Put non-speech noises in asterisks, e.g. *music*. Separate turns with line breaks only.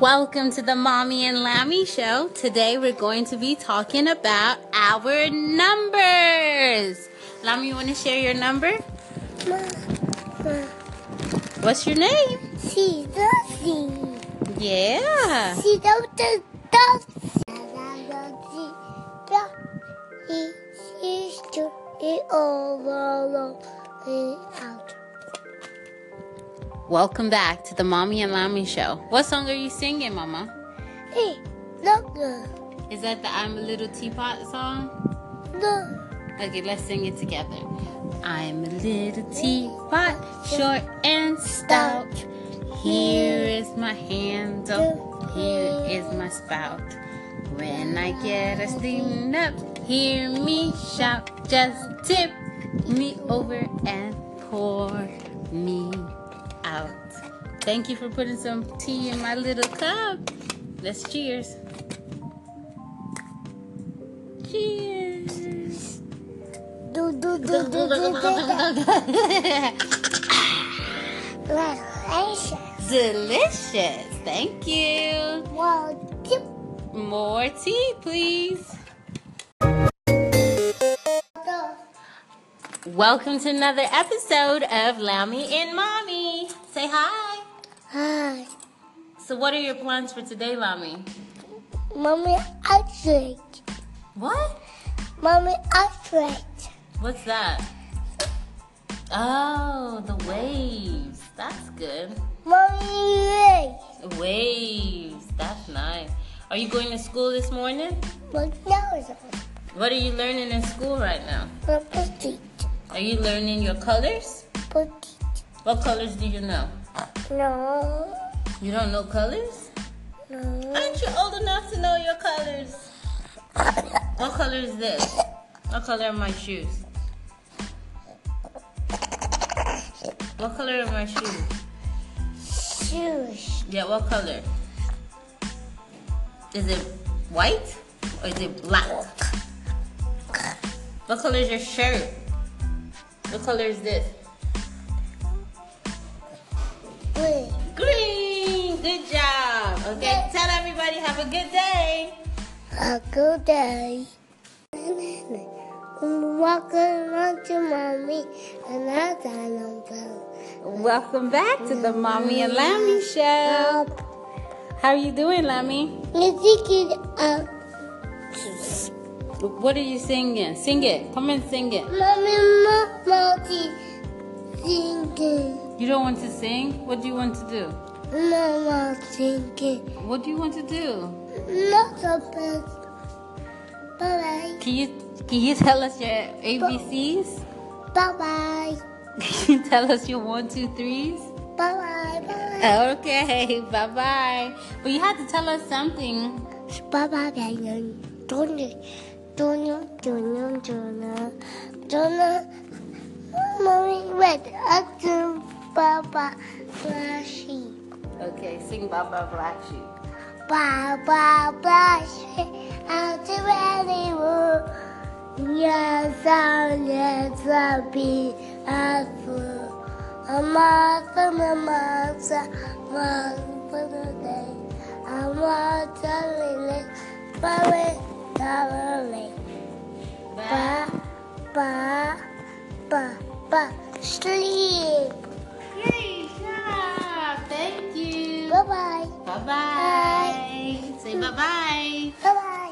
Welcome to the Mommy and Lami Show. Today we're going to be talking about our numbers. Lami, you want to share your number? What's your name?
Sea.
Yeah.
The
Welcome back to the Mommy and Lami Show. What song are you singing, Mama?
Hey, look,
Is that the I'm a Little Teapot song?
No.
Okay, let's sing it together. I'm a little teapot, short and stout. Here is my handle, oh, here is my spout. When I get a steamed up, hear me shout. Just tip me over and pour me out. Thank you for putting some tea in my little cup. Let's cheers. Cheers.
Do do do do do do. Delicious. *laughs*
Delicious. Thank you.
Well, tip.
More tea, please. Welcome to another episode of Lami and Mommy. Say hi.
Hi,
So, what are your plans for today,
Mommy? mommy. Drink.
What?
Mommy, drink.
What's that? Oh, the waves. That's good.
Mommy,
Waves. Waves. That's nice. Are you going to school this morning?
now
What are you learning in school right now? Are you learning your colors?
petite.
What colors do you know?
No,
You don't know colors?
no.
Aren't you old enough to know your colors? What color is this? What color are my shoes? What color are my shoes?
Shoes.
Yeah, what color? Is it white or is it black? What color is your shirt? What color is this? Okay, tell everybody have a good day.
A good day. Walking on to mommy and I got no phone.
Welcome back to the Mommy and Lami Show. Um, How are you doing, Lami?
You think it up.
What are you singing? Sing it. Come and sing it.
Mommy, mommy, singing.
You don't want to sing? What do you want to do?
Mama singing.
What do you want to do?
Not so bad. Bye bye.
Can you can you tell us your ABCs?
Bye bye. *laughs*
Can you tell us your one, two, threes?
Bye bye. Bye
Okay, *laughs* bye bye. But you have to tell us something.
bye. Bye bye. Don't? Don't? Don't you? Don't you? Don't you? Mommy, wait. I do Baba Flashy.
Okay, sing Baba Black Sheep.
Baba Flashy. I'll do anyone. Yes, I'll yes, I'll be a fool. A mother, a mother, mother, the day. I'm not telling it, but it's telling Ba, ba, ba, ba. Sleep.
Great Thank you.
Bye bye.
Bye bye. Say bye bye.
Bye bye.